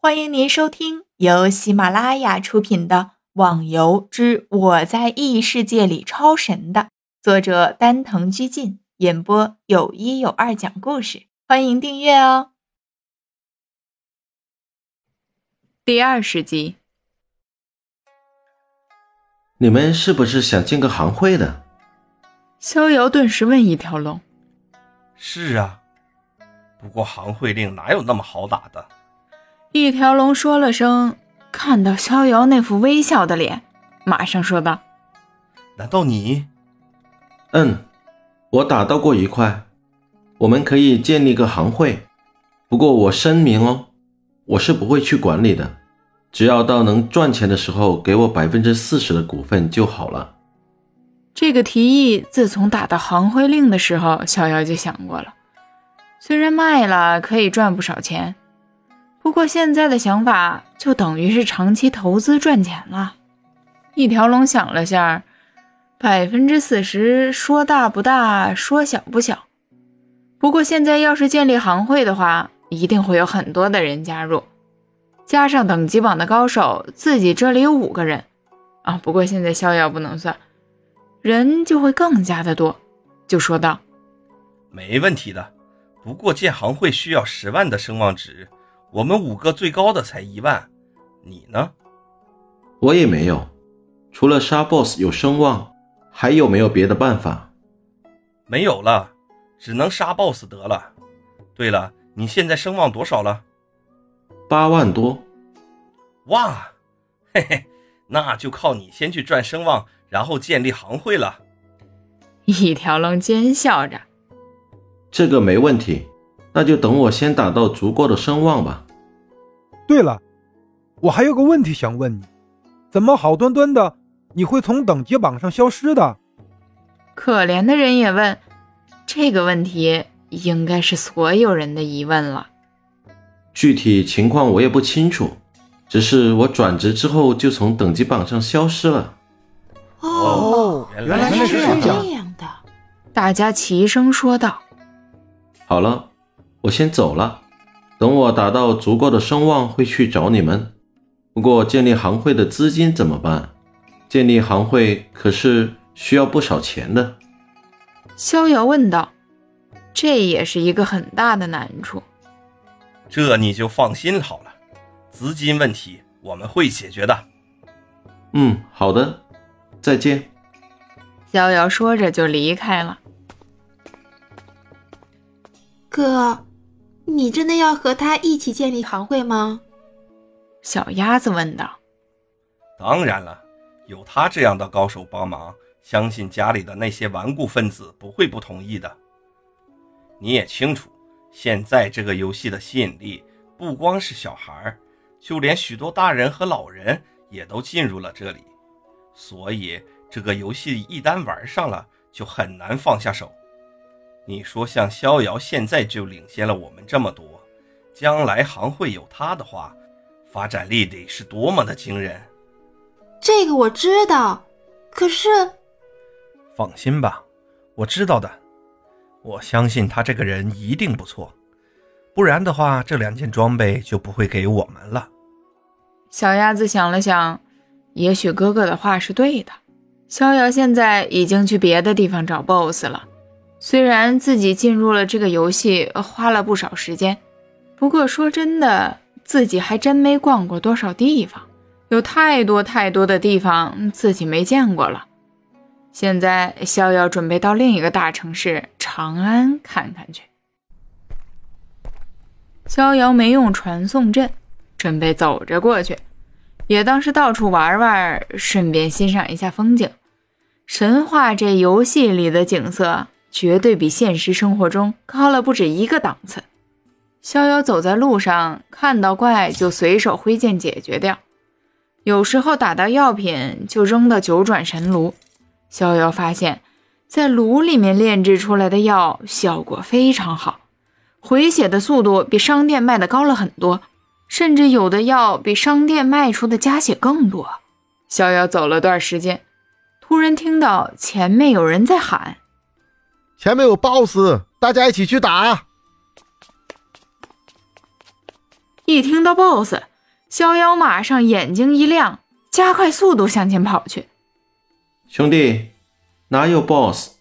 欢迎您收听由喜马拉雅出品的《网游之我在异世界里超神》的作者丹藤居进演播，有一有二讲故事。欢迎订阅哦。第二十集，你们是不是想进个行会的？逍遥顿时问一条龙：“是啊，不过行会令哪有那么好打的？”一条龙说了声，看到逍遥那副微笑的脸，马上说道：“难道你？嗯，我打到过一块，我们可以建立个行会。不过我声明哦，我是不会去管理的，只要到能赚钱的时候，给我百分之四十的股份就好了。”这个提议自从打到行会令的时候，逍遥就想过了。虽然卖了可以赚不少钱。不过现在的想法就等于是长期投资赚钱了。一条龙想了下，百分之四十说大不大，说小不小。不过现在要是建立行会的话，一定会有很多的人加入，加上等级榜的高手，自己这里有五个人啊。不过现在逍遥不能算，人就会更加的多。就说道：“没问题的，不过建行会需要十万的声望值。”我们五个最高的才一万，你呢？我也没有，除了杀 BOSS 有声望，还有没有别的办法？没有了，只能杀 BOSS 得了。对了，你现在声望多少了？八万多。哇，嘿嘿，那就靠你先去赚声望，然后建立行会了。一条龙奸笑着，这个没问题。那就等我先打到足够的声望吧。对了，我还有个问题想问你，怎么好端端的你会从等级榜上消失的？可怜的人也问，这个问题应该是所有人的疑问了。具体情况我也不清楚，只是我转职之后就从等级榜上消失了。哦，原来是这样的。大家齐声说道：“好了。”我先走了，等我达到足够的声望，会去找你们。不过建立行会的资金怎么办？建立行会可是需要不少钱的。逍遥问道：“这也是一个很大的难处。”这你就放心好了，资金问题我们会解决的。嗯，好的，再见。逍遥说着就离开了。哥。你真的要和他一起建立行会吗？小鸭子问道。当然了，有他这样的高手帮忙，相信家里的那些顽固分子不会不同意的。你也清楚，现在这个游戏的吸引力不光是小孩，就连许多大人和老人也都进入了这里，所以这个游戏一旦玩上了，就很难放下手。你说像逍遥现在就领先了我们这么多，将来行会有他的话，发展力得是多么的惊人。这个我知道，可是，放心吧，我知道的。我相信他这个人一定不错，不然的话，这两件装备就不会给我们了。小鸭子想了想，也许哥哥的话是对的。逍遥现在已经去别的地方找 BOSS 了。虽然自己进入了这个游戏花了不少时间，不过说真的，自己还真没逛过多少地方，有太多太多的地方自己没见过了。现在逍遥准备到另一个大城市长安看看去。逍遥没用传送阵，准备走着过去，也当是到处玩玩，顺便欣赏一下风景。神话这游戏里的景色。绝对比现实生活中高了不止一个档次。逍遥走在路上，看到怪就随手挥剑解决掉，有时候打到药品就扔到九转神炉。逍遥发现，在炉里面炼制出来的药效果非常好，回血的速度比商店卖的高了很多，甚至有的药比商店卖出的加血更多。逍遥走了段时间，突然听到前面有人在喊。前面有 BOSS，大家一起去打！一听到 BOSS，逍遥马上眼睛一亮，加快速度向前跑去。兄弟，哪有 BOSS？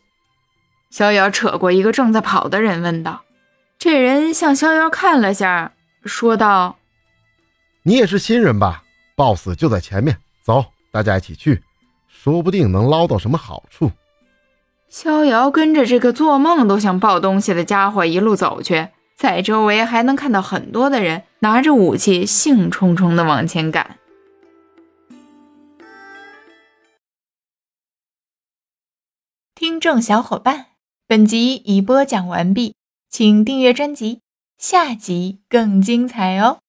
逍遥扯过一个正在跑的人，问道：“这人向逍遥看了下，说道：‘你也是新人吧？BOSS 就在前面，走，大家一起去，说不定能捞到什么好处。’”逍遥跟着这个做梦都想抱东西的家伙一路走去，在周围还能看到很多的人拿着武器，兴冲冲地往前赶。听众小伙伴，本集已播讲完毕，请订阅专辑，下集更精彩哦。